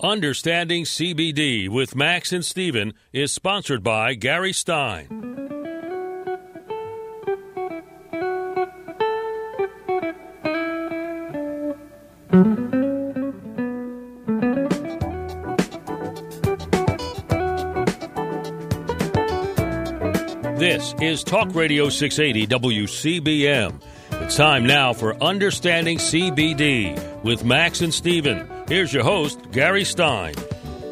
Understanding CBD with Max and Steven is sponsored by Gary Stein. This is Talk Radio 680 WCBM. It's time now for Understanding CBD with Max and Steven. Here's your host, Gary Stein.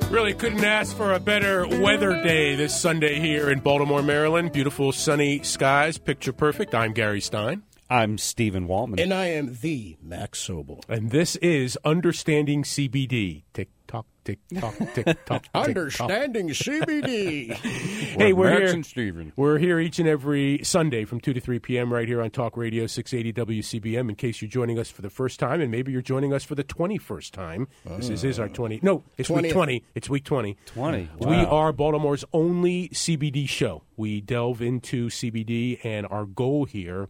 Really couldn't ask for a better weather day this Sunday here in Baltimore, Maryland. Beautiful sunny skies, picture perfect. I'm Gary Stein. I'm Stephen Wallman. And I am the Max Sobel. And this is Understanding CBD. Tick tock, tick tock, tick tock. Understanding CBD. hey, we're Max here. and Steven. We're here each and every Sunday from 2 to 3 p.m. right here on Talk Radio 680 WCBM. In case you're joining us for the first time, and maybe you're joining us for the 21st time. This is, is our 20. No, it's week 20th. 20. It's week 20. 20. We Wow. are Baltimore's only CBD show. We delve into CBD, and our goal here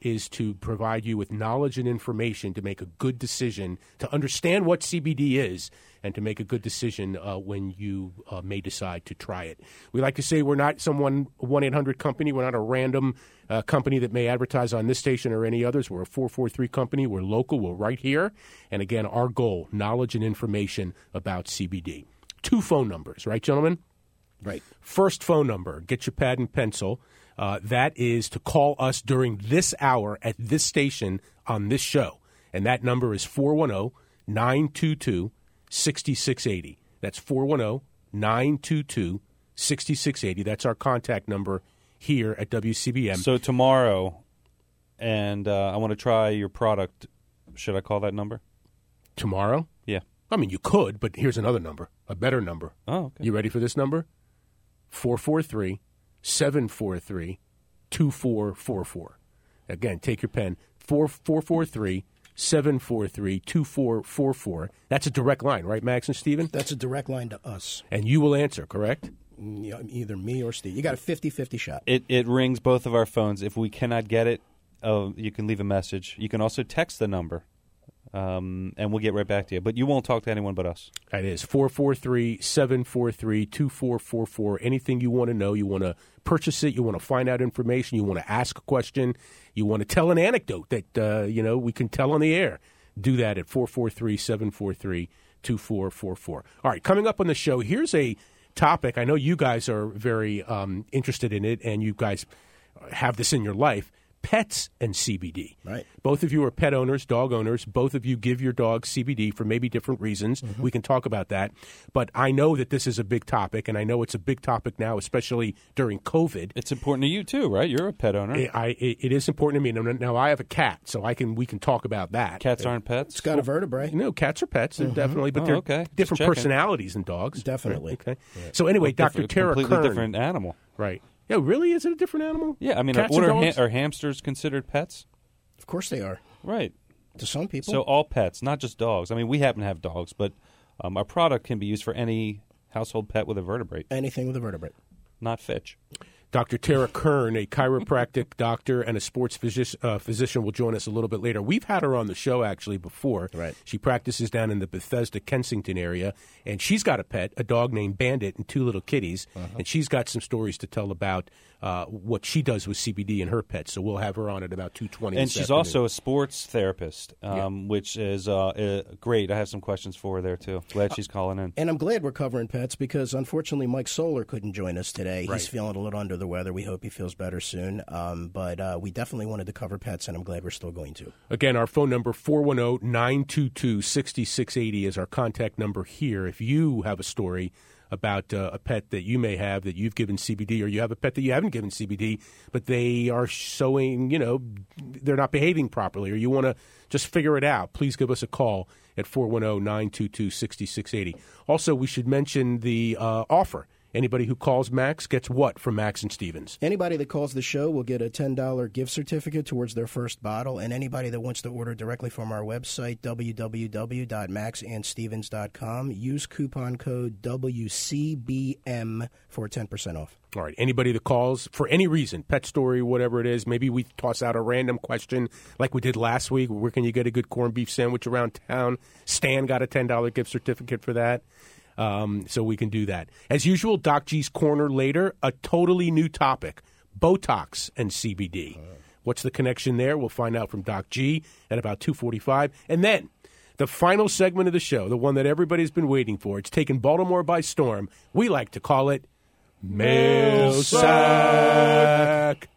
is to provide you with knowledge and information to make a good decision, to understand what CBD is, and to make a good decision uh, when you uh, may decide to try it. We like to say we're not some one 800 company. We're not a random uh, company that may advertise on this station or any others. We're a 443 company. We're local. We're right here. And again, our goal knowledge and information about CBD. Two phone numbers, right, gentlemen? right. First phone number, get your pad and pencil. Uh, that is to call us during this hour at this station on this show. And that number is 410 922 6680. That's 410 922 6680. That's our contact number here at WCBM. So tomorrow, and uh, I want to try your product. Should I call that number? Tomorrow? Yeah. I mean, you could, but here's another number, a better number. Oh, okay. You ready for this number? 443 743 2444. Again, take your pen. 443 743 2444. That's a direct line, right, Max and Steven? That's a direct line to us. And you will answer, correct? Mm, Either me or Steve. You got a 50 50 shot. It it rings both of our phones. If we cannot get it, oh, you can leave a message. You can also text the number, um, and we'll get right back to you. But you won't talk to anyone but us. That is 443 743 2444. Anything you want to know, you want to purchase it, you want to find out information, you want to ask a question, you want to tell an anecdote that, uh, you know, we can tell on the air. Do that at 443 743 2444. All right, coming up on the show, here's a topic. I know you guys are very um, interested in it, and you guys have this in your life pets and CBD. Right. Both of you are pet owners, dog owners. Both of you give your dog CBD for maybe different reasons. Mm-hmm. We can talk about that. But I know that this is a big topic, and I know it's a big topic now, especially during COVID. It's important to you too, right? You're a pet owner. I, I, it is important to me. Now, now I have a cat, so I can we can talk about that. Cats aren't pets. It's got a vertebrae. No, cats are pets, they're definitely, but Oh, they're okay. Different personalities than dogs. Definitely. Okay. So anyway, Dr. Tara completely Kern, different animal. right? Yeah, really? Is it a different animal? Yeah, I mean, Cats what and are, dogs? ha- are hamsters considered pets? Of course they are. Right. To some people. So all pets, not just dogs. I mean, we happen to have dogs, but um, our product can be used for any household pet with a vertebrate, Anything with a vertebrate. not Fitch. Dr. Tara Kern, a chiropractic doctor and a sports physi- uh, physician, will join us a little bit later. We've had her on the show actually before. Right. She practices down in the Bethesda, Kensington area, and she's got a pet, a dog named Bandit, and two little kitties. And she's got some stories to tell about uh, what she does with CBD and her pets. So we'll have her on at about two twenty. And she's also a sports therapist, um, which is uh, uh, great. I have some questions for her there too. Glad she's calling in. And I'm glad we're covering pets because unfortunately Mike Solar couldn't join us today. Right. He's feeling a little under the weather. We hope he feels better soon. Um, but uh, we definitely wanted to cover pets, and I'm glad we're still going to. Again, our phone number 410-922-6680 is our contact number here. If you have a story about uh, a pet that you may have that you've given CBD or you have a pet that you haven't given CBD but they are showing, you know, they're not behaving properly or you want to just figure it out, please give us a call at 410-922-6680. Also, we should mention the uh, offer Anybody who calls Max gets what from Max and Stevens? Anybody that calls the show will get a $10 gift certificate towards their first bottle, and anybody that wants to order directly from our website, www.maxandstevens.com, use coupon code WCBM for 10% off. All right. Anybody that calls for any reason, pet story, whatever it is, maybe we toss out a random question like we did last week. Where can you get a good corned beef sandwich around town? Stan got a $10 gift certificate for that. Um, so we can do that. As usual, Doc G's Corner later, a totally new topic Botox and CBD. What's the connection there? We'll find out from Doc G at about 245. And then the final segment of the show, the one that everybody's been waiting for. It's taken Baltimore by storm. We like to call it Mail Sack.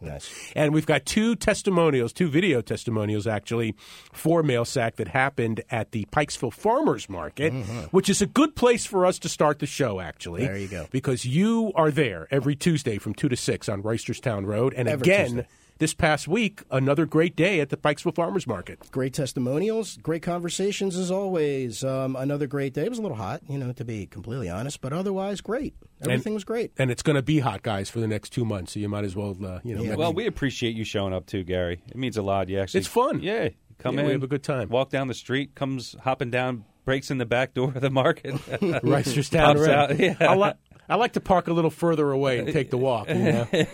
Nice. And we've got two testimonials, two video testimonials actually, for Mail Sack that happened at the Pikesville Farmers Market, which is a good place for us to start the show, actually. Mm-hmm. There you go. Because you are there every Tuesday from 2 to 6 on Reisterstown Road. And Every again, Tuesday. This past week, another great day at the Pikesville Farmers Market. Great testimonials, great conversations as always. Um, another great day. It was a little hot, you know, to be completely honest, but otherwise great. Everything was great. And it's going to be hot, guys, for the next two months. So you might as well, uh, you know, Yeah. Well, we appreciate you showing up too, Gary. It means a lot. You actually, It's fun. Yeah, come Yeah, in, we have a good time. Walk down the street, comes hopping down, breaks in the back door of the market. Reisterstown Pops Road. out, yeah. I, li- I like to park a little further away and take the walk. You know? We're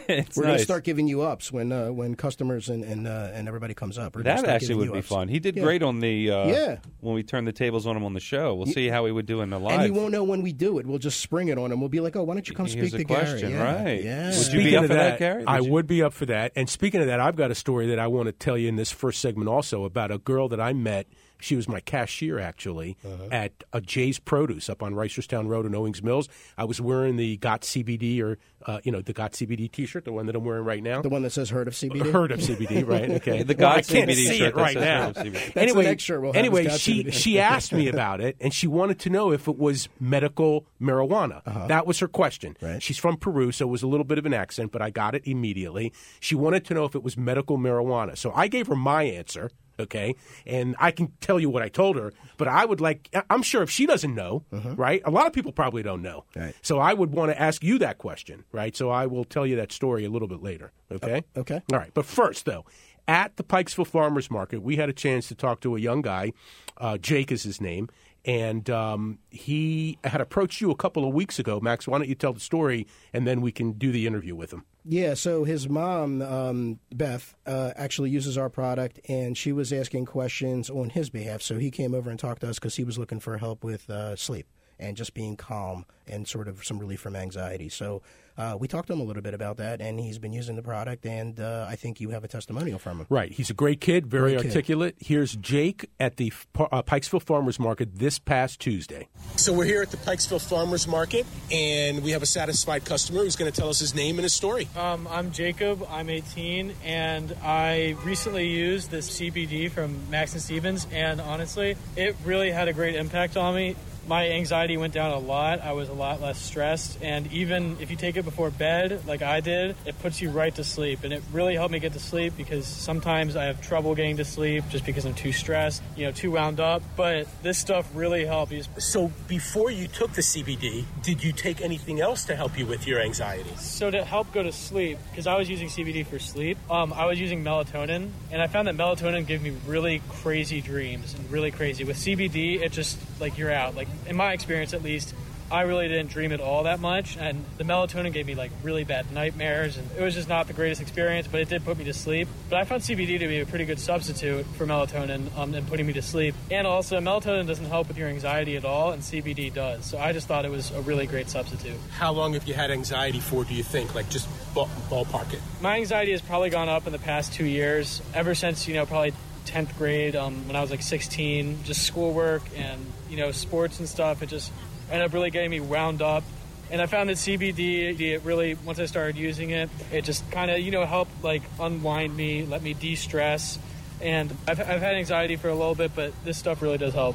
going to start giving you ups when uh, when customers and and, uh, and everybody comes up. We're gonna That actually would you be ups. fun. He did Yeah. great on the uh, Yeah. when we turned the tables on him on the show. We'll see how he would do in the live. And he won't know when we do it. We'll just spring it on him. We'll be like, "Oh, why don't you come Here's speak a to Gary?" question, Yeah. right. Yeah. Would you be up of for that, Gary? I you- would be up for that. And speaking of that, I've got a story that I want to tell you in this first segment also about a girl that I met. She was my cashier actually Uh-huh. at a Jay's Produce up on Reisterstown Road in Owings Mills. I was wearing the Got CBD or uh, you know the Got CBD T-shirt, the one that I'm wearing right now. The one that says "Heard of CBD." Heard of CBD, right? Okay. The Well, I God can't CBD see shirt it right now. Heard of That's the anyway, next shirt we'll have anyway, God she CBD. she asked me about it, and she wanted to know if it was medical marijuana. That was her question. Right. She's from Peru, so it was a little bit of an accent, but I got it immediately. She wanted to know if it was medical marijuana. So I gave her my answer, okay? And I can tell you what I told her, but I would like, I'm sure if she doesn't know, right? A lot of people probably don't know. Right. So I would want to ask you that question, right? So I will tell you that story a little bit later, okay? okay. All right. But first, though, at the Pikesville Farmers Market, we had a chance to talk to a young guy. Uh, Jake is his name. And um, he had approached you a couple of weeks ago. Max, why don't you tell the story and then we can do the interview with him? Yeah, so his mom, um, Beth, uh, actually uses our product, and she was asking questions on his behalf. So he came over and talked to us because he was looking for help with uh, sleep and just being calm and sort of some relief from anxiety. So uh, we talked to him a little bit about that, and he's been using the product, and uh, I think you have a testimonial from him. Right. He's a great kid, very Great kid. articulate. Here's Jake at the uh, Pikesville Farmers Market this past Tuesday. So we're here at the Pikesville Farmers Market, and we have a satisfied customer who's going to tell us his name and his story. Um, I'm Jacob. I'm 18, and I recently used this CBD from Max and Stevens, and honestly, it really had a great impact on me. My anxiety went down a lot. I was a lot less stressed, and even if you take it before bed, like I did, it puts you right to sleep. And it really helped me get to sleep because sometimes I have trouble getting to sleep just because I'm too stressed, you know, too wound up. But this stuff really helped. You So before you took the CBD, did you take anything else to help you with your anxiety? So to help go to sleep, because I was using CBD for sleep, um, I was using melatonin, and I found that melatonin gave me really crazy dreams and really crazy. With CBD, it just like you're out. Like in my experience, at least, I really didn't dream at all that much, and the melatonin gave me like really bad nightmares, and it was just not the greatest experience. But it did put me to sleep. But I found CBD to be a pretty good substitute for melatonin um, and putting me to sleep. And also, melatonin doesn't help with your anxiety at all, and CBD does. So I just thought it was a really great substitute. How long have you had anxiety for, do you think? Like just ball- ballpark it. My anxiety has probably gone up in the past two years, ever since, you know, probably 10th grade, um, when I was like 16, just schoolwork and, you know, sports and stuff. It just ended up really getting me wound up. And I found that CBD, it really, once I started using it, it just kind of, you know, helped like unwind me, let me de stress. And I've, I've had anxiety for a little bit, but this stuff really does help.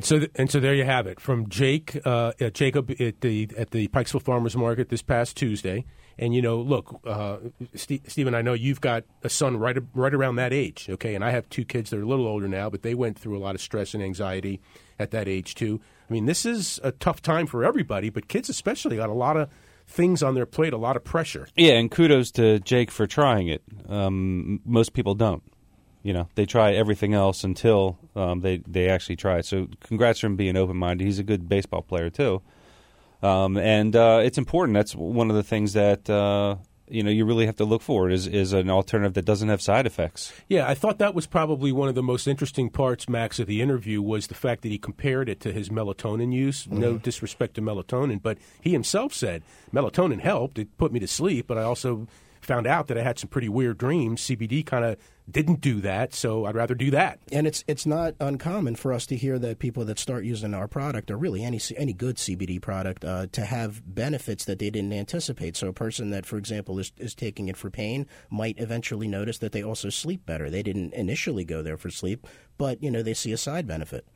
So and so there you have it from Jake uh, Jacob at the at the Pikesville Farmers Market this past Tuesday. And you know, look, uh, St- Stephen, I know you've got a son right right around that age, okay? And I have two kids that are a little older now, but they went through a lot of stress and anxiety at that age too. I mean, this is a tough time for everybody, but kids especially got a lot of things on their plate, a lot of pressure. Yeah, and kudos to Jake for trying it. Um, most people don't. You know, they try everything else until um, they they actually try it. So, congrats for him being open minded. He's a good baseball player too, um, and uh, it's important. That's one of the things that uh, you know you really have to look for is is an alternative that doesn't have side effects. Yeah, I thought that was probably one of the most interesting parts, Max, of the interview was the fact that he compared it to his melatonin use. Mm-hmm. No disrespect to melatonin, but he himself said melatonin helped. It put me to sleep, but I also found out that I had some pretty weird dreams. CBD kind of didn't do that, so I'd rather do that. And it's it's not uncommon for us to hear that people that start using our product, or really any any good CBD product, uh, to have benefits that they didn't anticipate. So a person that, for example, is is taking it for pain might eventually notice that they also sleep better. They didn't initially go there for sleep, but you know they see a side benefit.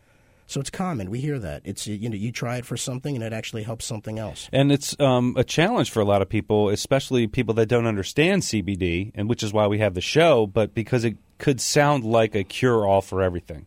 So it's common. We hear that. It's you know you try it for something and it actually helps something else. And it's um, a challenge for a lot of people, especially people that don't understand CBD, and which is why we have the show. But because it could sound like a cure all for everything,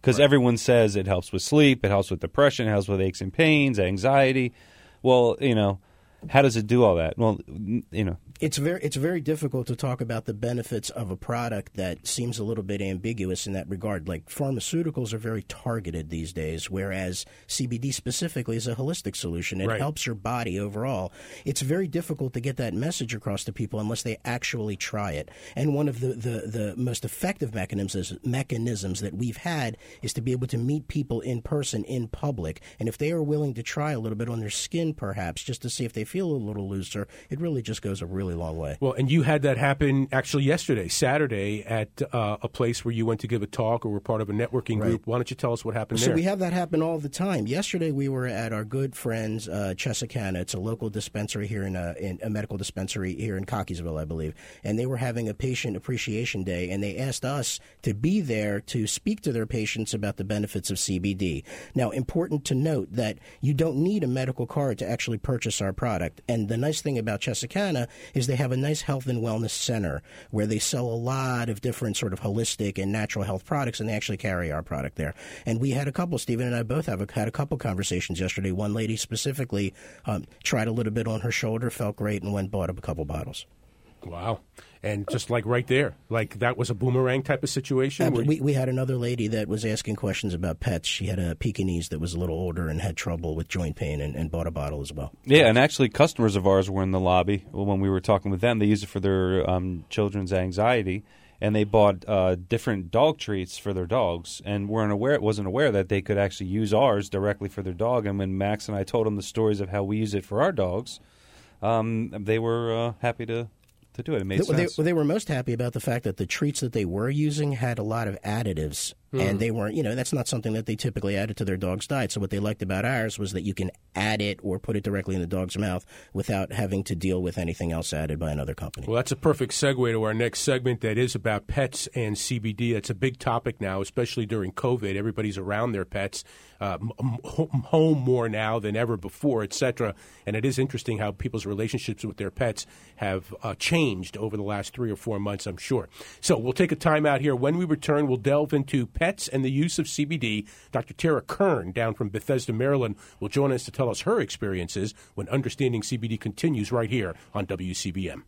because right. everyone says it helps with sleep, it helps with depression, it helps with aches and pains, anxiety. Well, you know how does it do all that? Well, you know, it's very it's very difficult to talk about the benefits of a product that seems a little bit ambiguous in that regard. Like pharmaceuticals are very targeted these days, whereas CBD specifically is a holistic solution. It right. helps your body overall. It's very difficult to get that message across to people unless they actually try it. And one of the the, the most effective mechanisms mechanisms that we've had is to be able to meet people in person in public, and if they are willing to try a little bit on their skin, perhaps just to see if they feel a little looser, it really just goes a really long way. Well, and you had that happen actually yesterday, Saturday, at uh, a place where you went to give a talk or were part of a networking right. group. Why don't you tell us what happened so there? So we have that happen all the time. Yesterday, we were at our good friends uh, Chesacanna. It's a local dispensary here in a, in a medical dispensary here in Cockeysville, I believe, and they were having a patient appreciation day, and they asked us to be there to speak to their patients about the benefits of CBD. Now, important to note that you don't need a medical card to actually purchase our product product. And the nice thing about Chesacanna is they have a nice health and wellness center where they sell a lot of different sort of holistic and natural health products, and they actually carry our product there. And we had a couple, Stephen and I both have a, had a couple conversations yesterday. One lady specifically um, tried a little bit on her shoulder, felt great, and went and bought up a couple bottles. Wow. And just like right there, like that was a boomerang type of situation. we, we had another lady that was asking questions about pets. She had a Pekingese that was a little older and had trouble with joint pain and, and bought a bottle as well. Yeah, and actually, customers of ours were in the lobby when we were talking with them. They use it for their um, children's anxiety and they bought uh, different dog treats for their dogs, and weren't aware wasn't aware that they could actually use ours directly for their dog. And when Max and I told them the stories of how we use it for our dogs, um, they were uh, happy to to do it. It made they, sense. They, they, were most happy about the fact that the treats that they were using had a lot of additives, mm. and they weren't. You know, that's not something that they typically added to their dog's diet. So what they liked about ours was that you can add it or put it directly in the dog's mouth without having to deal with anything else added by another company. Well, that's a perfect segue to our next segment that is about pets and CBD. It's a big topic now, especially during COVID. Everybody's around their pets uh, home more now than ever before, etc. And it is interesting how people's relationships with their pets have uh, changed over the last three or four months, I'm sure. So we'll take a time out here. When we return, we'll delve into pets and the use of CBD. Dr. Tara Kern, down from Bethesda, Maryland, will join us to tell us her experiences when understanding CBD continues right here on WCBM.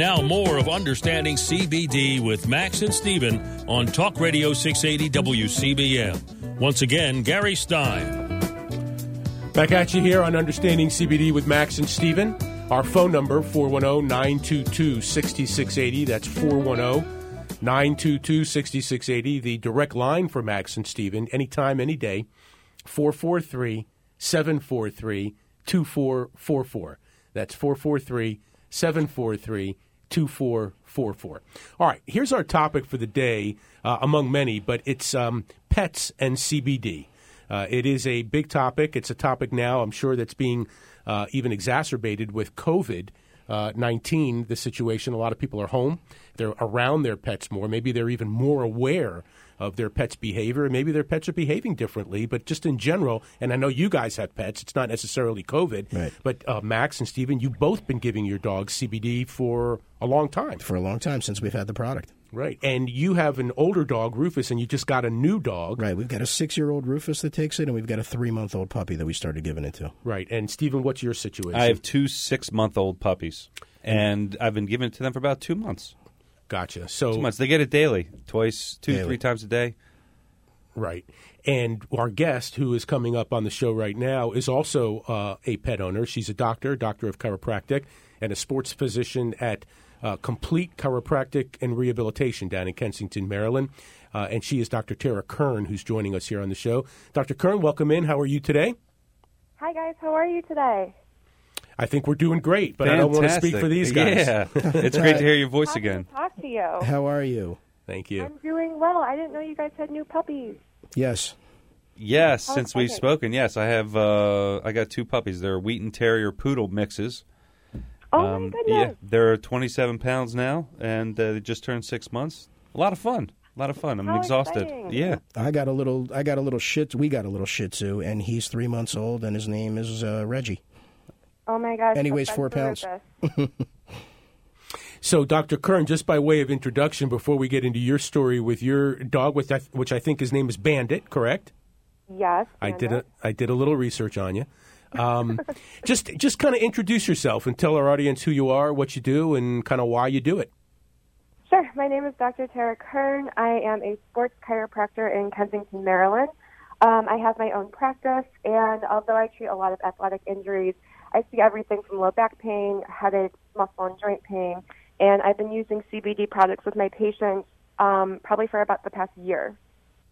Now more of Understanding CBD with Max and Steven on Talk Radio 680 WCBM. Once again, Gary Stein. Back at you here on Understanding CBD with Max and Steven. Our phone number, 410-922-6680. That's 410-922-6680. The direct line for Max and Steven, anytime, any day, 443-743-2444. That's 443 743 2444. All right, here's our topic for the day, uh, among many, but it's um, pets and CBD. Uh, it is a big topic. It's a topic now, I'm sure, that's being uh, even exacerbated with COVID. Uh, 19, the situation, a lot of people are home. They're around their pets more. Maybe they're even more aware of their pet's behavior. Maybe their pets are behaving differently, but just in general, and I know you guys have pets, it's not necessarily COVID, Right. but uh, Max and Steven, you've both been giving your dogs CBD for a long time. For a long time since we've had the product. Right. And you have an older dog, Rufus, and you just got a new dog. Right. We've got a six year old Rufus that takes it, and we've got a three month old puppy that we started giving it to. Right. And Steven, what's your situation? I have two six month old puppies, and I've been giving it to them for about two months. Gotcha. So, Two months. They get it daily, twice, two, Daily. three times a day. right. And our guest, who is coming up on the show right now, is also uh, a pet owner. She's a doctor, doctor of chiropractic, and a sports physician at uh, Complete Chiropractic and Rehabilitation down in Kensington, Maryland. Uh, and she is Dr. Tara Kern, who's joining us here on the show. Dr. Kern, welcome in. How are you today? Hi guys, how are you today? I think we're doing great, but I don't want to speak for these guys. Yeah, it's great to hear your voice Happy again. to talk to you. How are you? Thank you. I'm doing well. I didn't know you guys had new puppies. Yes. Yes, Oh, since we've spoken, yes, I have. Uh, I got two puppies. They're Wheaten Terrier Poodle mixes. Oh Um, my yeah, they're 27 pounds now, and uh, they just turned six months. A lot of fun. A lot of fun. I'm How exhausted. exciting. Yeah. I got a little. I got a little shit. We got a little Shih Tzu, and he's three months old, and his name is uh, Reggie. Oh my gosh. And he weighs four pounds. So, Dr. Kern, just by way of introduction, before we get into your story with your dog, which I, which I think his name is Bandit, correct? Yes. I did a Amanda. I did a little research on you. Um, just just kind of introduce yourself and tell our audience who you are, what you do, and kind of why you do it. Sure. My name is Dr. Tara Kern. I am a sports chiropractor in Kensington, Maryland. Um, I have my own practice, and although I treat a lot of athletic injuries, I see everything from low back pain, headaches, muscle and joint pain, and I've been using CBD products with my patients um, probably for about the past year.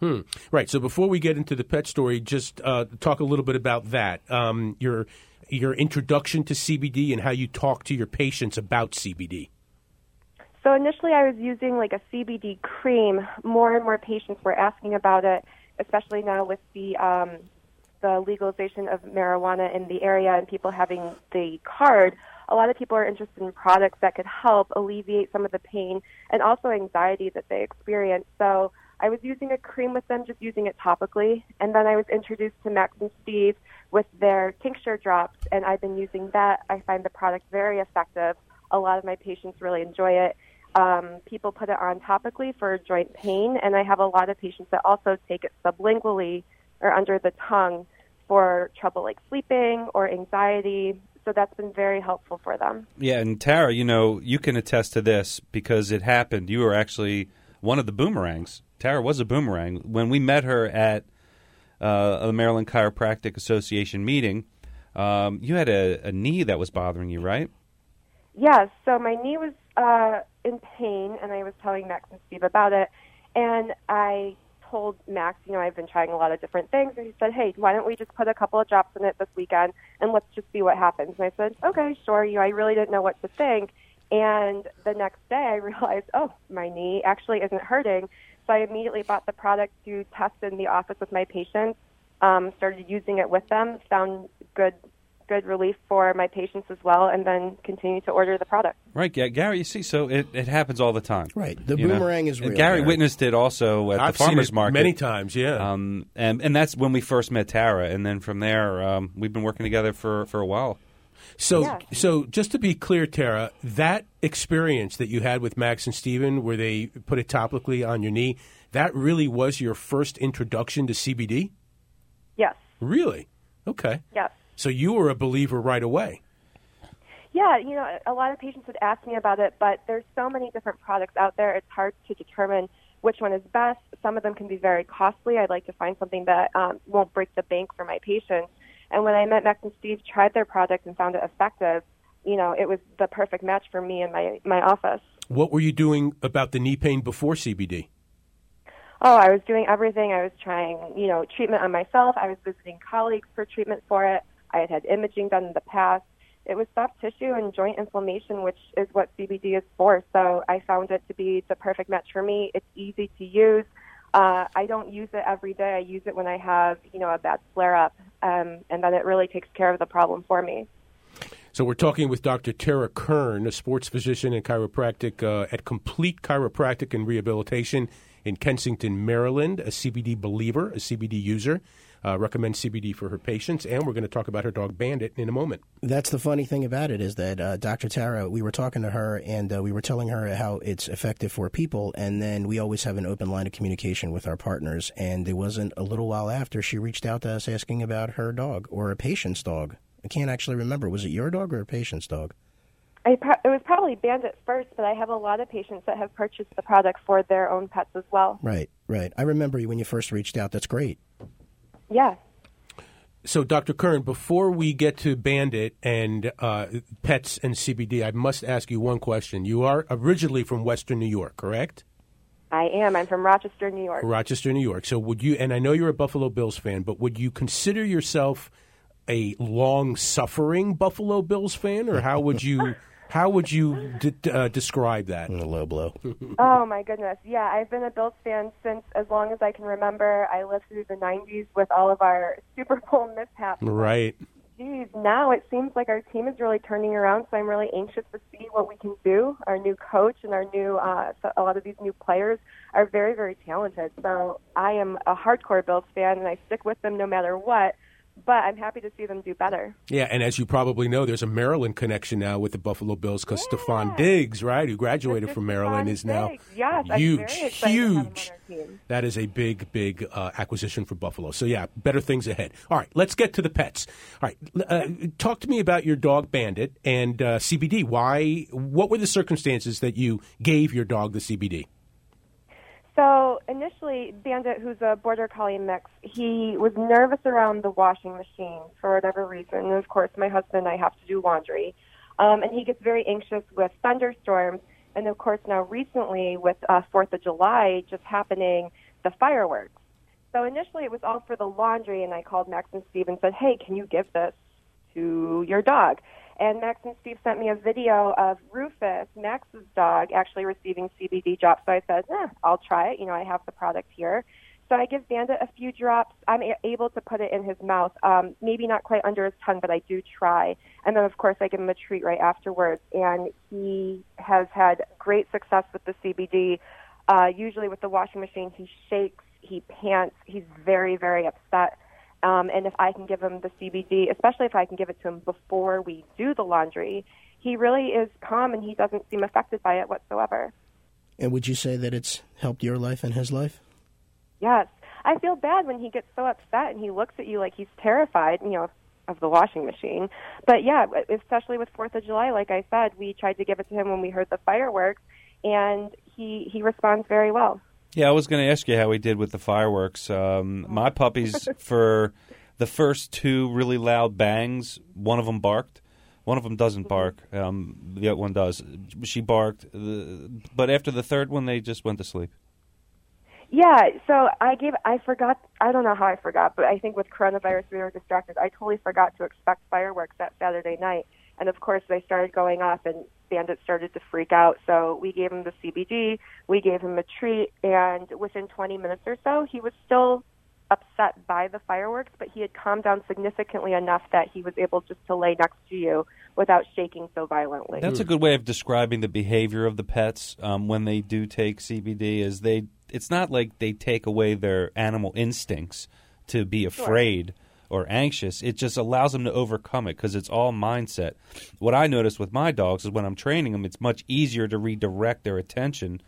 Hmm. Right. So before we get into the pet story, just uh, talk a little bit about that. Um, your your introduction to CBD and how you talk to your patients about CBD. So initially, I was using like a CBD cream. More and more patients were asking about it, especially now with the um, the legalization of marijuana in the area and people having the card. A lot of people are interested in products that could help alleviate some of the pain and also anxiety that they experience. So I was using a cream with them, just using it topically, and then I was introduced to Max and Steve with their tincture drops, and I've been using that. I find the product very effective. A lot of my patients really enjoy it. Um, people put it on topically for joint pain, and I have a lot of patients that also take it sublingually or under the tongue for trouble like sleeping or anxiety. So that's been very helpful for them. Yeah, and Tara, you know, you can attest to this because it happened. You were actually one of the boomerangs. Tara was a boomerang. When we met her at uh, the Maryland Chiropractic Association meeting, um, you had a, a knee that was bothering you, right? Yes. So my knee was uh, in pain, and I was telling Max and Steve about it. And I told Max, you know, I've been trying a lot of different things. And he said, hey, why don't we just put a couple of drops in it this weekend and let's just see what happens. And I said, okay, sure. You know, I really didn't know what to think. And the next day I realized, oh, my knee actually isn't hurting. So I immediately bought the product to test in the office with my patients, um, started using it with them, found good good relief for my patients as well, and then continue to order the product. Right, Ga- Gary. You see, so it, it happens all the time. Right. The you know? boomerang is And real. Gary Gary. witnessed it also at I've the farmers it market many times. Yeah. Um, and and that's when we first met Tara, and then from there, um, we've been working together for for a while. So, Yeah. so just to be clear, Tara, that experience that you had with Max and Steven where they put it topically on your knee, that really was your first introduction to CBD? Yes, Really? Okay. yes. So you were a believer right away. Yeah, you know, a lot of patients would ask me about it, but there's so many different products out there. It's hard to determine which one is best. Some of them can be very costly. I'd like to find something that um, won't break the bank for my patients. And when I met Max and Steve, tried their product and found it effective, you know, it was the perfect match for me and my my office. What were you doing about the knee pain before CBD? Oh, I was doing everything. I was trying, you know, treatment on myself. I was visiting colleagues for treatment for it. I had had imaging done in the past. It was soft tissue and joint inflammation, which is what CBD is for. So I found it to be the perfect match for me. It's easy to use. Uh, I don't use it every day. I use it when I have, you know, a bad flare up, um, and then it really takes care of the problem for me. So we're talking with Dr. Tara Kern, a sports physician and chiropractic uh, at Complete Chiropractic and Rehabilitation in Kensington, Maryland, a CBD believer, a CBD user. Uh, recommends CBD for her patients, and we're going to talk about her dog Bandit in a moment. That's the funny thing about it is that uh, Dr. Tara, we were talking to her and uh, we were telling her how it's effective for people, and then we always have an open line of communication with our partners. And it wasn't a little while after she reached out to us asking about her dog or a patient's dog. I can't actually remember. Was it your dog or a patient's dog? I pro- it was probably Bandit first, but I have a lot of patients that have purchased the product for their own pets as well. Right, right. I remember you when you first reached out. That's great. Yeah. So, Dr. Kern, before we get to Bandit and uh, pets and CBD, I must ask you one question. You are originally from Western New York, correct? I am. I'm from Rochester, New York. Rochester, New York. So, would you, and I know you're a Buffalo Bills fan, but would you consider yourself a long suffering Buffalo Bills fan, or how would you? How would you d- uh, describe that? A low blow. oh my goodness. Yeah, I've been a Bills fan since as long as I can remember. I lived through the 90s with all of our Super Bowl mishaps. Right. Geez, now it seems like our team is really turning around, so I'm really anxious to see what we can do. Our new coach and our new, uh, a lot of these new players are very, very talented. So I am a hardcore Bills fan, and I stick with them no matter what but I'm happy to see them do better. Yeah, and as you probably know, there's a Maryland connection now with the Buffalo Bills because yeah. Stefon Diggs, right, who graduated from Maryland, is now yes, huge, huge. That is a big, big uh, acquisition for Buffalo. So yeah, better things ahead. All right, let's get to the pets. All right, uh, talk to me about your dog Bandit and uh, CBD. Why? What were the circumstances that you gave your dog the CBD? So initially, Bandit, who's a border collie mix, he was nervous around the washing machine for whatever reason. And of course, my husband and I have to do laundry, um, and he gets very anxious with thunderstorms. And of course, now recently with uh, Fourth of July just happening, the fireworks. So initially, it was all for the laundry, and I called Max and Steve and said, "Hey, can you give this to your dog?" And Max and Steve sent me a video of Rufus, Max's dog, actually receiving CBD drops. So I said, eh, I'll try it. You know, I have the product here. So I give Bandit a few drops. I'm able to put it in his mouth, um, maybe not quite under his tongue, but I do try. And then, of course, I give him a treat right afterwards. And he has had great success with the CBD. Uh, usually with the washing machine, he shakes, he pants, he's very, very upset. Um, and if I can give him the CBD, especially if I can give it to him before we do the laundry, he really is calm and he doesn't seem affected by it whatsoever. And would you say that it's helped your life and his life? Yes. I feel bad when he gets so upset and he looks at you like he's terrified, you know, of the washing machine. But yeah, especially with 4th of July, like I said, we tried to give it to him when we heard the fireworks and he he responds very well. Yeah, I was going to ask you how we did with the fireworks. Um, my puppies, for the first two really loud bangs, one of them barked. One of them doesn't mm-hmm. bark. Um, the other one does. She barked, but after the third one, they just went to sleep. Yeah, so I gave. I forgot. I don't know how I forgot, but I think with coronavirus we were distracted. I totally forgot to expect fireworks that Saturday night, and of course they started going off, and Bandit started to freak out. So we gave him the CBD, we gave him a treat, and within 20 minutes or so, he was still upset by the fireworks, but he had calmed down significantly enough that he was able just to lay next to you without shaking so violently. That's a good way of describing the behavior of the pets um, when they do take CBD. Is they? It's not like they take away their animal instincts to be afraid. Sure or anxious, it just allows them to overcome it because it's all mindset. What I notice with my dogs is when I'm training them, it's much easier to redirect their attention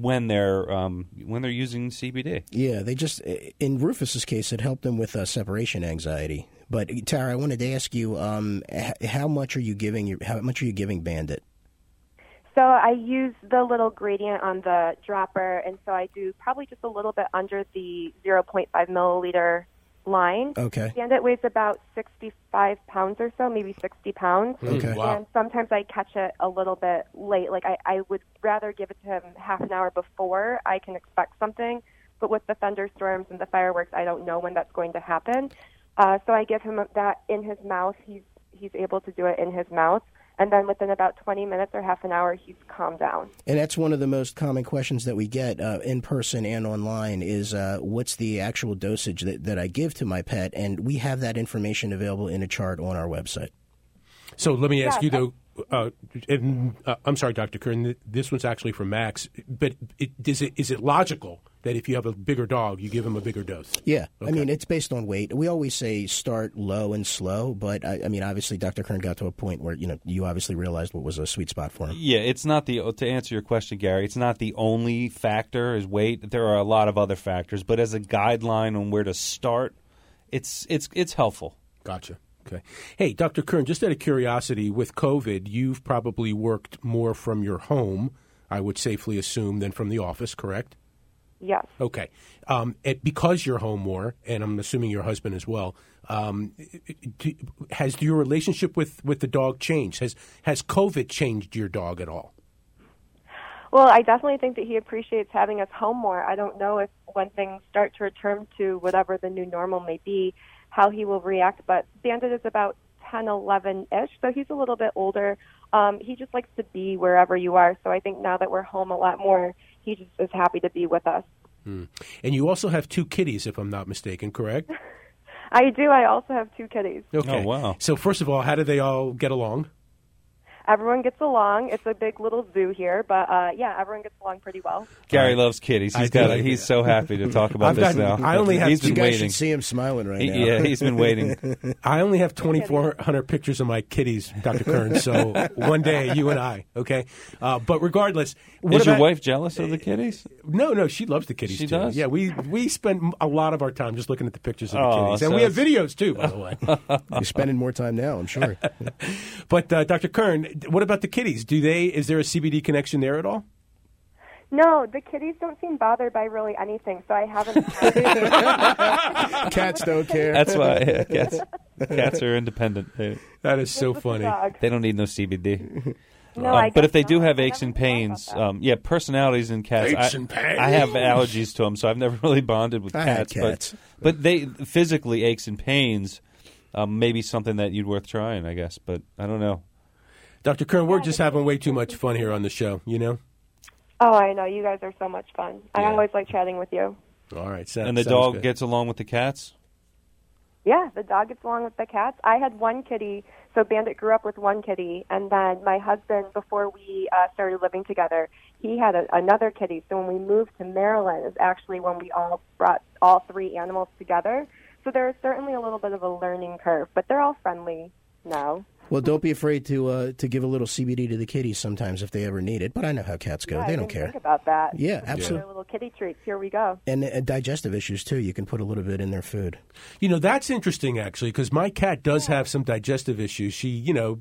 when they're um, when they're using CBD. Yeah, they just in Rufus's case, it helped him with uh, separation anxiety. But Tara, I wanted to ask you, um, how much are you giving? Your, How much are you giving Bandit? So I use the little gradient on the dropper, and so I do probably just a little bit under the 0.5 milliliter line. Okay. And it weighs about 65 pounds or so, maybe 60 pounds. Okay. Wow. And sometimes I catch it a little bit late. Like I, I would rather give it to him half an hour before I can expect something. But with the thunderstorms and the fireworks, I don't know when that's going to happen. Uh, so I give him that in his mouth. He's he's able to do it in his mouth, and then within about 20 minutes or half an hour, he's calmed down. And that's one of the most common questions that we get uh, in person and online is uh, what's the actual dosage that, that I give to my pet? And we have that information available in a chart on our website. So let me ask Yeah, you though. Uh, and, uh, I'm sorry, Dr. Kern. This one's actually for Max. But it, is it is it logical that if you have a bigger dog, you give him a bigger dose? Yeah, I mean it's based on weight. We always say start low and slow, but I, I mean obviously Dr. Kern got to a point where you know you obviously realized what was a sweet spot for him. Yeah, it's not the to answer your question, Gary. It's not the only factor is weight. There are a lot of other factors, but as a guideline on where to start, it's it's it's helpful. Gotcha. Okay. Hey, Dr. Kern, just out of curiosity, with COVID, you've probably worked more from your home, I would safely assume, than from the office, correct? Yes. Okay. Um, it, because you're home more, and I'm assuming your husband as well, um, do, has your relationship with, with the dog changed? Has has COVID changed your dog at all? Well, I definitely think that he appreciates having us home more. I don't know if when things start to return to whatever the new normal may be, how he will react. But Bandit is about 10, 11 ish, so he's a little bit older. Um, he just likes to be wherever you are. So I think now that we're home a lot more, he just is happy to be with us. Hmm. And you also have two kitties, if I'm not mistaken, correct? I do. I also have two kitties. Okay. Oh, wow. So first of all, how do they all get along? Everyone gets along. It's a big little zoo here, but uh, yeah, everyone gets along pretty well. Gary loves kitties. I He's do got. like he's it. so happy to talk about I've this got- now. I only have He's two You been guys waiting. should see him smiling right He- now. yeah, he's been waiting. I only have 2,400 pictures of my kitties, Dr. Kern. So one day, you and I, okay? Uh, but regardless, what Is your about- wife jealous of the kitties? No, no, she loves the kitties She too. does? Yeah, we we spend a lot of our time just looking at the pictures of the Oh, kitties, and we have videos too, by the way. You're spending more time now, I'm sure. but uh, Dr. Kern, what about the kitties? Do they? Is there a CBD connection there at all? No, the kitties don't seem bothered by really anything, so I haven't. Cats don't care. That's why yeah, cats, cats are independent. They, That is so funny. the they don't need no CBD. No, Um, but if they do have aches and pains, um, yeah, personalities in cats. Aches I, and pains. I have allergies to them, so I've never really bonded with I had cats. cats. But, but they physically aches and pains. Um, maybe something that you'd worth trying, I guess. But I don't know. Dr. Kern, we're just having way too much fun here on the show. You know. Oh, I know. You guys are so much fun. I Yeah. always like chatting with you. All right. So, and the dog good. gets along with the cats. Yeah, the dog gets along with the cats. I had one kitty, so Bandit grew up with one kitty, and then my husband, before we uh, started living together, he had a, another kitty. So when we moved to Maryland, is actually when we all brought all three animals together. So there is certainly a little bit of a learning curve, but they're all friendly now. Well, don't be afraid to uh, to give a little CBD to the kitties sometimes if they ever need it. But I know how cats go; Yeah, they I don't care. Think about that. Yeah, They're absolutely. little kitty treats. Here we go. And uh, digestive issues too. You can put a little bit in their food. You know, that's interesting actually, because my cat does have some digestive issues. She, you know,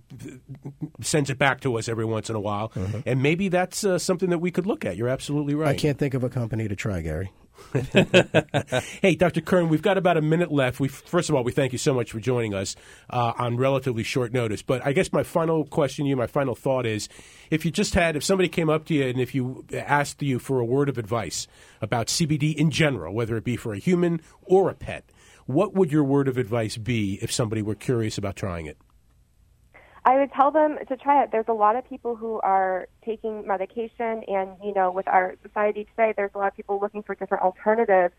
sends it back to us every once in a while, and maybe that's uh, something that we could look at. You're absolutely right. I can't think of a company to try, Gary. Hey, Dr. Kern, we've got about a minute left. We first of all, we thank you so much for joining us uh, on relatively short notice. But I guess my final question to you, my final thought is, if you just had, if somebody came up to you and if you asked you for a word of advice about CBD in general, whether it be for a human or a pet, what would your word of advice be if somebody were curious about trying it? I would tell them to try it. There's a lot of people who are taking medication, and you know, with our society today, there's a lot of people looking for different alternatives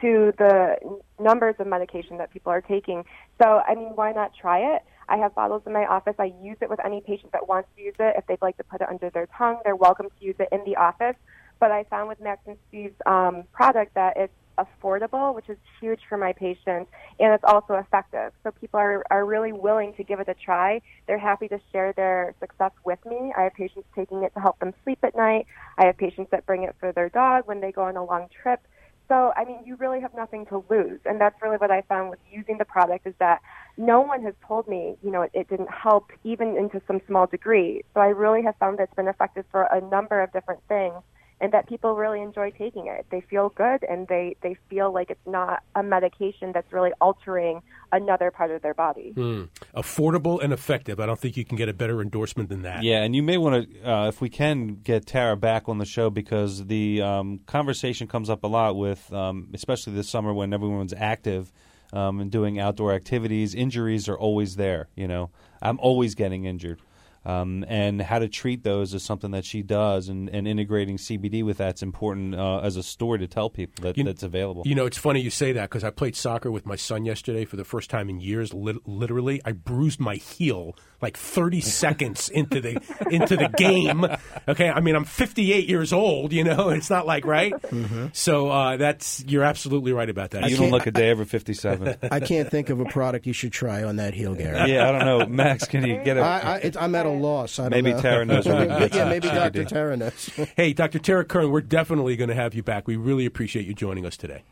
to the numbers of medication that people are taking. So, I mean, why not try it? I have bottles in my office. I use it with any patient that wants to use it. If they'd like to put it under their tongue, they're welcome to use it in the office. But I found with Max and Steve's um, product that it's affordable, which is huge for my patients, and it's also effective. So people are, are really willing to give it a try. They're happy to share their success with me. I have patients taking it to help them sleep at night. I have patients that bring it for their dog when they go on a long trip. So, I mean, you really have nothing to lose. And that's really what I found with using the product is that no one has told me, you know, it, it didn't help even into some small degree. So I really have found that it's been effective for a number of different things and that people really enjoy taking it. They feel good and they, they feel like it's not a medication that's really altering another part of their body. Affordable and effective. I don't think you can get a better endorsement than that. Yeah, and you may want to, uh, if we can, get Tara back on the show because the um, conversation comes up a lot with, um, especially this summer when everyone's active um, and doing outdoor activities. Injuries are always there. You know, I'm always getting injured. Um, and how to treat those is something that she does, and, and integrating CBD with that's important uh, as a story to tell people that You- that's available. You know, it's funny you say that because I played soccer with my son yesterday for the first time in years. Lit- literally, I bruised my heel like 30 seconds into the into the game. Okay, I mean I'm 58 years old. You know, it's not like right. So uh, that's you're absolutely right about that. you don't look a day over 57. I can't think of a product you should try on that heel, Gary. yeah, I don't know. Max, can you get a. I, I, it, I'm at a loss. I don't Maybe know. Tara knows where we yeah, maybe CBD. Dr. Tara knows. Hey, Dr. Tara Kern, we're definitely going to have you back. We really appreciate you joining us today.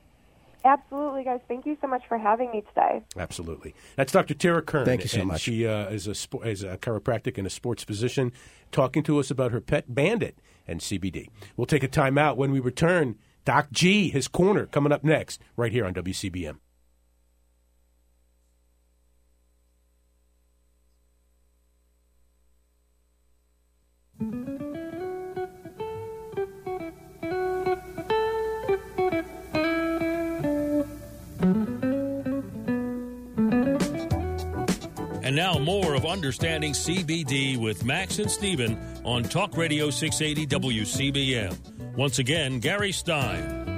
Absolutely, guys. Thank you so much for having me today. Absolutely. That's Dr. Tara Kern. Thank you so and much. She uh, is, a spo- is a chiropractic and a sports physician talking to us about her pet bandit and CBD. We'll take a time out when we return. Doc G, his corner, coming up next, right here on WCBM. And now more of Understanding CBD with Max and Steven on Talk Radio 680 WCBM. Once again, Gary Stein.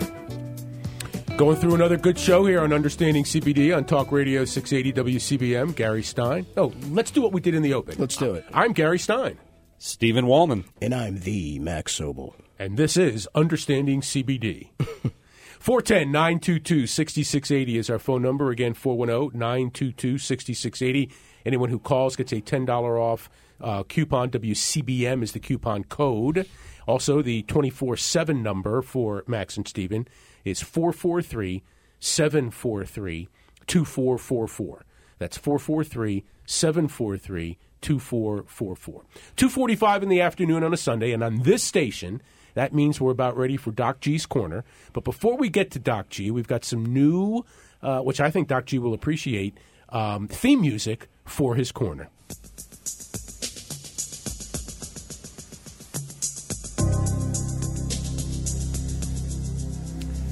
Going through another good show here on Understanding CBD on Talk Radio 680 WCBM. Gary Stein. Oh, let's do what we did in the open. Let's do it. I'm Gary Stein, Stephen Wallman. And I'm the Max Sobel. and this is Understanding CBD. 410 922 6680 is our phone number. Again, 410 922 6680. Anyone who calls gets a $10 off uh, coupon. WCBM is the coupon code. Also, the 24 7 number for Max and Steven is 443 743 2444. That's 443 743 2444. 245 in the afternoon on a Sunday, and on this station, that means we're about ready for Doc G's Corner. But before we get to Doc G, we've got some new, uh, which I think Doc G will appreciate, um, theme music for his corner.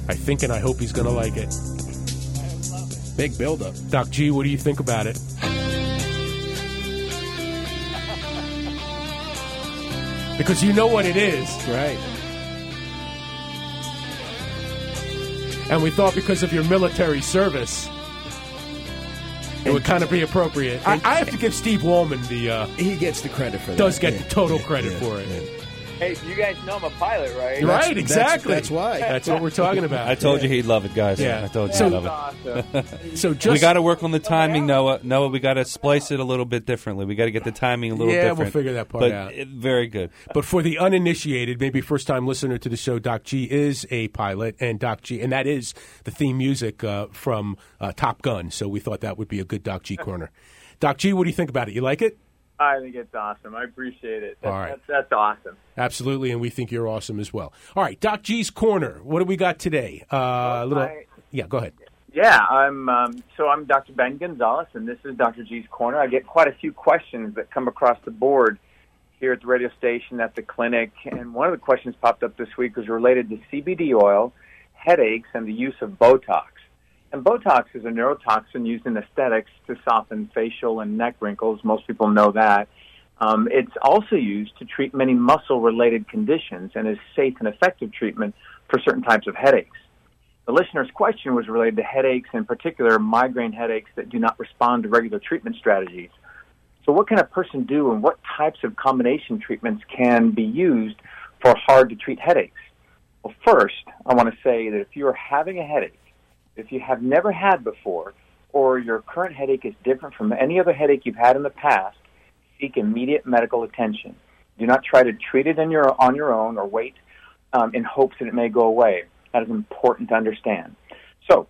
I think and I hope he's going to like it. Big buildup. Doc G, what do you think about it? Because you know what it is. Right. And we thought because of your military service, it would kind of be appropriate. I, I have to give Steve Wallman the uh, He gets the credit for that. does get Yeah. the total Yeah, credit yeah, for it. Yeah. Hey, you guys know I'm a pilot, right? Right, exactly. that's why. That's what we're talking about. I told you he'd love it, guys. Yeah. I told you So- he'd love it. Awesome. so just we got to work on the timing, Noah. Noah, we got to splice it a little bit differently. We got to get the timing a little Yeah, we'll figure that part but out. It, very good. But for the uninitiated, maybe first time listener to the show, Doc G is a pilot, and Doc G, and that is the theme music uh, from uh, Top Gun. So we thought that would be a good Doc G corner. Doc G, what do you think about it? You like it? I think it's awesome. I appreciate it. That, All right. That's, that's awesome. Absolutely, and we think you're awesome as well. All right, Doc G's corner. What do we got today? Uh, a little, I- yeah. Go ahead. Yeah, I'm. Um, so I'm Dr. Ben Gonzalez, and this is Dr. G's Corner. I get quite a few questions that come across the board here at the radio station, at the clinic, and one of the questions popped up this week was related to CBD oil, headaches, and the use of Botox. And Botox is a neurotoxin used in aesthetics to soften facial and neck wrinkles. Most people know that. Um, it's also used to treat many muscle related conditions and is safe and effective treatment for certain types of headaches. The listener's question was related to headaches, in particular migraine headaches that do not respond to regular treatment strategies. So, what can a person do, and what types of combination treatments can be used for hard to treat headaches? Well, first, I want to say that if you are having a headache, if you have never had before, or your current headache is different from any other headache you've had in the past, seek immediate medical attention. Do not try to treat it your, on your own or wait um, in hopes that it may go away. That is important to understand. So,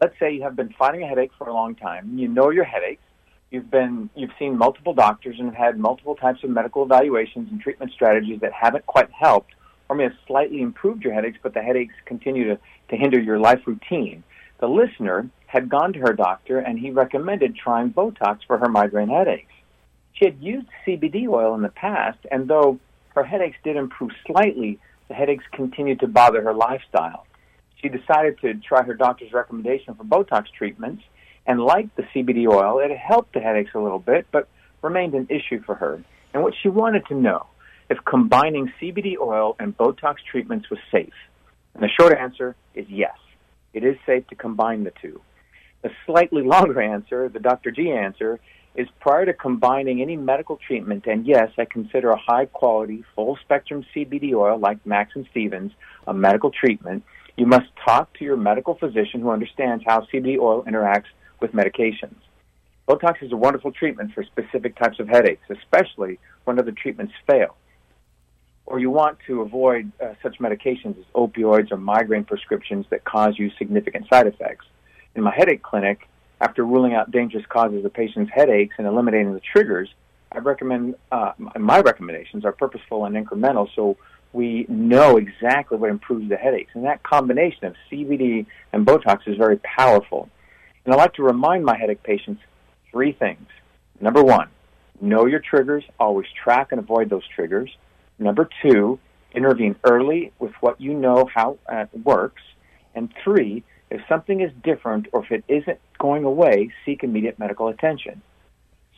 let's say you have been fighting a headache for a long time. You know your headaches. You've been you've seen multiple doctors and have had multiple types of medical evaluations and treatment strategies that haven't quite helped or may have slightly improved your headaches, but the headaches continue to, to hinder your life routine. The listener had gone to her doctor and he recommended trying Botox for her migraine headaches. She had used CBD oil in the past, and though her headaches did improve slightly, the headaches continued to bother her lifestyle. She decided to try her doctor's recommendation for Botox treatments, and like the CBD oil, it helped the headaches a little bit, but remained an issue for her. and what she wanted to know if combining CBD oil and Botox treatments was safe. And the short answer is yes. It is safe to combine the two. The slightly longer answer, the Dr. G answer, is prior to combining any medical treatment, and yes, I consider a high quality, full spectrum CBD oil like Max and Stevens a medical treatment, you must talk to your medical physician who understands how CBD oil interacts with medications. Botox is a wonderful treatment for specific types of headaches, especially when other treatments fail. Or you want to avoid uh, such medications as opioids or migraine prescriptions that cause you significant side effects. In my headache clinic, after ruling out dangerous causes of patients' headaches and eliminating the triggers, I recommend uh, my recommendations are purposeful and incremental, so we know exactly what improves the headaches. And that combination of CBD and Botox is very powerful. And I like to remind my headache patients three things. Number one, know your triggers, always track and avoid those triggers. Number two, intervene early with what you know how it works. And three, if something is different or if it isn't going away, seek immediate medical attention.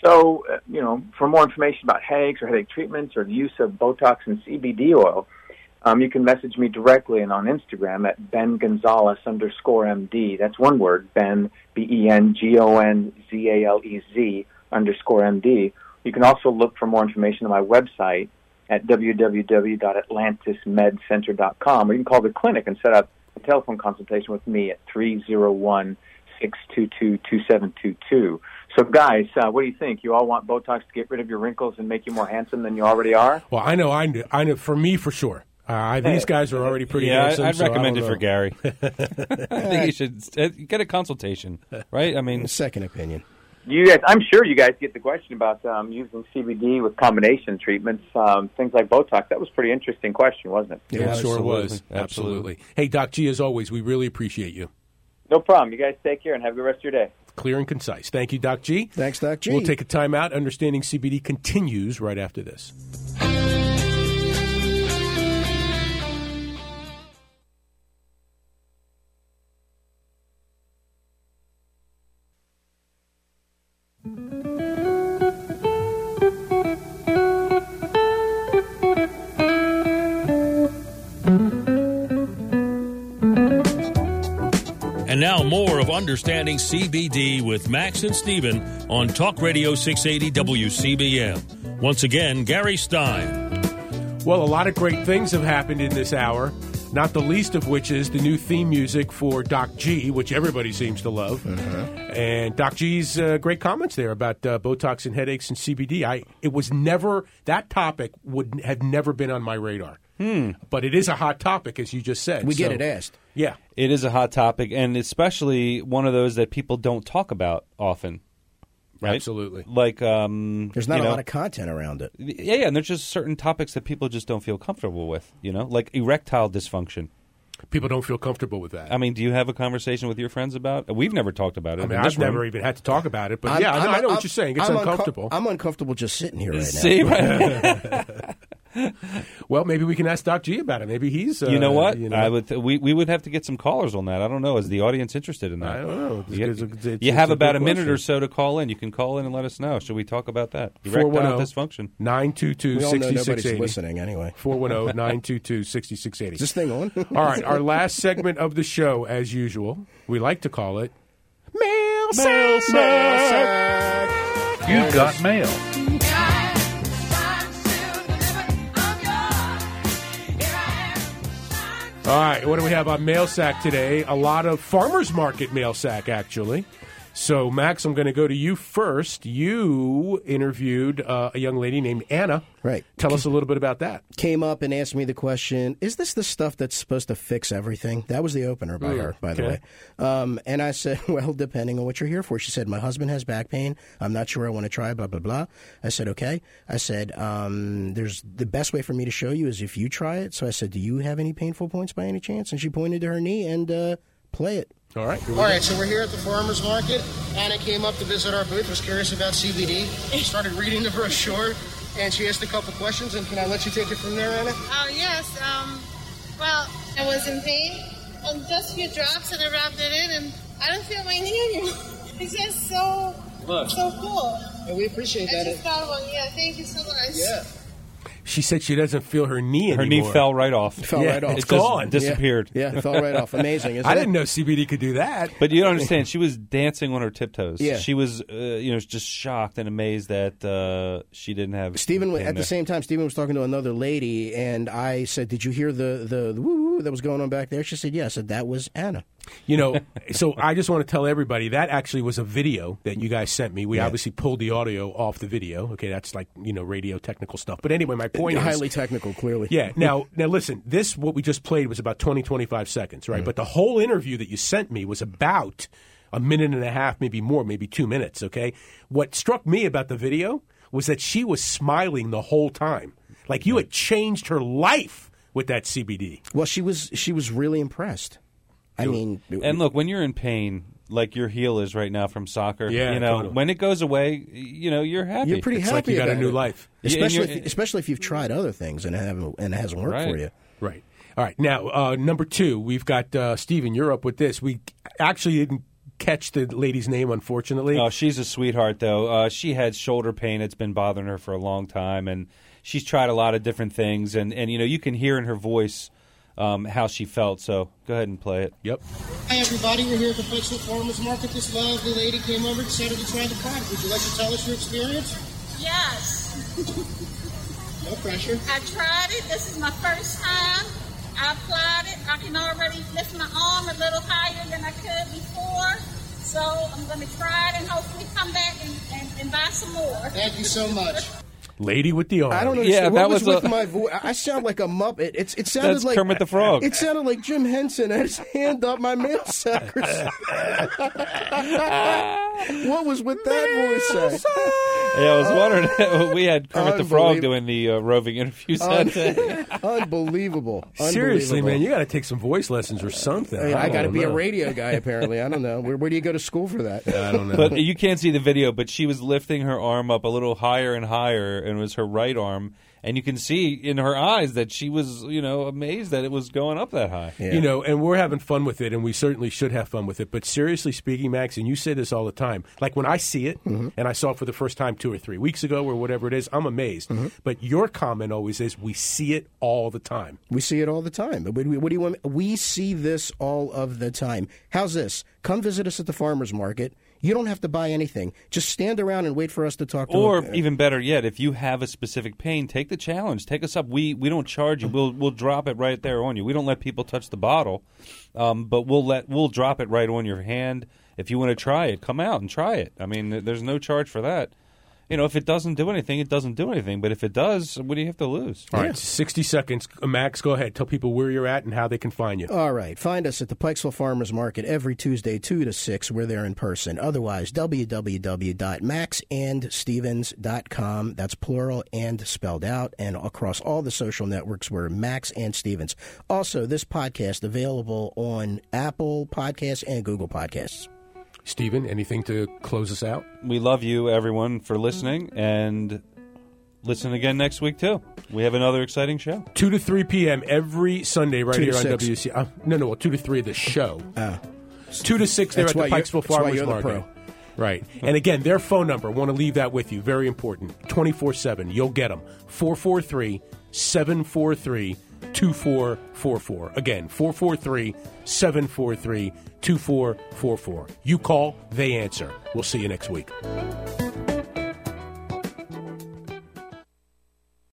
So, uh, you know, for more information about headaches or headache treatments or the use of Botox and CBD oil, um, you can message me directly and on Instagram at Ben Gonzalez underscore MD. That's one word, Ben, B E N G O N Z A L E Z underscore MD. You can also look for more information on my website at www.atlantismedcenter.com, or you can call the clinic and set up a telephone consultation with me at 301 622 2722. So, guys, uh, what do you think? You all want Botox to get rid of your wrinkles and make you more handsome than you already are? Well, I know, I know, I know for me, for sure. Uh, these guys are already pretty yeah, handsome. I'd so recommend don't it for. Gary. I think you should uh, get a consultation, right? I mean, Second opinion. You guys, I'm sure you guys get the question about um, using CBD with combination treatments, um, things like Botox. That was a pretty interesting question, wasn't it? Yeah, it sure was. Absolutely. Absolutely. Hey, Doc G, as always, we really appreciate you. No problem. You guys take care and have a good rest of your day. Clear and concise. Thank you, Doc G. Thanks, Doc G. We'll take a time out. Understanding CBD continues right after this. Now more of Understanding CBD with Max and Steven on Talk Radio 680 WCBM. Once again, Gary Stein. Well, a lot of great things have happened in this hour, not the least of which is the new theme music for Doc G, which everybody seems to love. And Doc G's uh, great comments there about uh, Botox and headaches and CBD. I it was never that topic would have never been on my radar. But it is a hot topic, as you just said. we get it asked. Yeah, it is a hot topic, and especially one of those that people don't talk about often. Right? Absolutely. Like, um, There's not you a know, lot of content around it. Yeah, yeah, and there's just certain topics that people just don't feel comfortable with. You know, like erectile dysfunction. people don't feel comfortable with that. I mean, do you have a conversation with your friends about? We've never talked about it. I mean, I've never room. even had to talk about it, but I'm- yeah, I know, I'm- I know what I'm- you're saying. It's I'm uncom- uncomfortable. I'm uncomfortable just sitting here right now. See, right? well, maybe we can ask Doc G about it. Maybe he's. Uh, you know what? You know, I would. Th- we we would have to get some callers on that. I don't know. Is the audience interested in that? I don't know. You, It's- it's- it's- you it's have a about a minute or so to call in. You can call in and let us know. Should we talk about that? Erectile 410 dysfunction. 922 We all know nobody's 6680. listening anyway. 410 922 6680. Is this thing on? All right, our last segment of the show, as usual, we like to call it Mail Sack. You've got mail. All right, what do we have on Mail Sack today? A lot of farmers market mail sack, actually. So, Max, I'm going to go to you first. You interviewed uh, a young lady named Anna. Right. Tell us a little bit about that. Came up and asked me the question: Is this the stuff that's supposed to fix everything? That was the opener by her, by the okay. way. Um, and I said, well, depending on what you're here for. She said, my husband has back pain. I'm not sure I want to try. Blah blah blah. I said, okay. I said, um, there's the best way for me to show you is if you try it. So I said, do you have any painful points by any chance? And she pointed to her knee and uh, play it. All right. All right, so we're here at the farmer's market. Anna came up to visit our booth, was curious about CBD, started reading the brochure, and she asked a couple questions. And can I let you take it from there, Anna? Oh, yes. Um, well, I was in pain and just a few drops and I rubbed it in and I don't feel my knee anymore. It's just so Look. So cool. And we appreciate I that. just got one. Yeah, thank you so much. Yeah. She said she doesn't feel her knee Her anymore. knee fell right off. It fell Yeah, right off. it's gone. disappeared. Yeah, it fell right off. Amazing, isn't I it? didn't know CBD could do that. But you don't understand. She was dancing on her tiptoes. Yeah. She was, uh, you know, just shocked and amazed that uh, she didn't have. Stephen, pain at the same time, Stephen was talking to another lady, and I said, "Did you hear the the, the woo woo that was going on back there?" She said, "Yes." Said, "That was Anna." You know, so I just want to tell everybody that actually was a video that you guys sent me. We Yeah. obviously pulled the audio off the video. Okay, that's like you know radio technical stuff. But anyway, my point is highly technical, clearly. Yeah. Now, now listen. This what we just played was about 20, 25 seconds, right? Mm. But the whole interview that you sent me was about a minute and a half, maybe more, maybe two minutes. Okay. What struck me about the video was that she was smiling the whole time, like you had changed her life with that CBD. Well, she was she was really impressed. I mean, And look, when you're in pain, like your heel is right now from soccer, Yeah, you know, totally. when it goes away, you know, you're happy. you're pretty It's happy. like you got a new it. life. Especially if, especially if you've tried other things and it haven't and it hasn't worked Right. for you. Right. All right. Now, uh, number two, we've got uh, Steven. You're up with this. We actually didn't catch the lady's name, unfortunately. Oh, she's a sweetheart, though. Uh, she had shoulder pain; it's been bothering her for a long time, and she's tried a lot of different things. And, and you know, you can hear in her voice um, how she felt. So go ahead and play it. Yep. Hi, everybody. We're here at the Pikesville Farmers Market. This lovely lady came over and decided to try the product. Would you like to tell us your experience? Yes. No pressure. I tried it. This is my first time. I applied it. I can already lift my arm a little higher than I could before. So I'm going to try it and hopefully come back and, and, and buy some more. Thank you so much. Lady with the arm. I don't know. Yeah, what that was, was with a- my voice. I sound like a muppet. It's it sounded That's like Kermit the Frog. It sounded like Jim Henson. I had his hand up my mail suckers. what was with that voice? Say? Yeah, I was wondering. we had Kermit the Frog doing the uh, roving interviews that day. Unbelievable. Seriously, Unbelievable. man, you got to take some voice lessons or something. I, mean, I got to don't be a know. radio guy, apparently. I don't know. Where, where do you go to school for that? I don't know. But you can't see the video, but she was lifting her arm up a little higher and higher, and it was her right arm. And you can see in her eyes that she was, you know, amazed that it was going up that high. You know, and we're having fun with it, and we certainly should have fun with it. But seriously speaking, Max, and you say this all the time, like when I see it, Mm-hmm. and I saw it for the first time two or three weeks ago or whatever it is, I'm amazed. Mm-hmm. But your comment always is, we see it all the time. We see it all the time. But What do, we, what do you want? We see this all of the time. How's this? Come visit us at the farmers market. You don't have to buy anything. Just stand around and wait for us to talk to you. Or even better yet, if you have a specific pain, take the challenge. Take us up. We we don't charge you. We'll we'll drop it right there on you. We don't let people touch the bottle, um, but we'll let we'll drop it right on your hand. If you want to try it, come out and try it. I mean, there's no charge for that. You know, if it doesn't do anything, it doesn't do anything. But if it does, what do you have to lose? All right, 60 seconds. Uh, Max, go ahead. Tell people where you're at and how they can find you. All right. Find us at the Pikesville Farmers Market every Tuesday, 2 to 6. We're there in person. Otherwise, www.maxandstevens.com. That's plural and spelled out. And across all the social networks, we're Max and Stevens. Also, this podcast available on Apple Podcasts and Google Podcasts. Stephen, anything to close us out? We love you, everyone, for listening, and listen again next week too. We have another exciting show. 2 to 3 p.m. every Sunday right here on six. WC. Uh, no, no, well, 2 to 3 of the show. 2 to 6 there That's at the why you're- Pikesville that's why Farmers you're the Market. pro. Right. And again, their phone number, want to leave that with you. Very important. 24 7. You'll get them. 443 743 2444. Again, 443 743 2444. You call, they answer. We'll see you next week.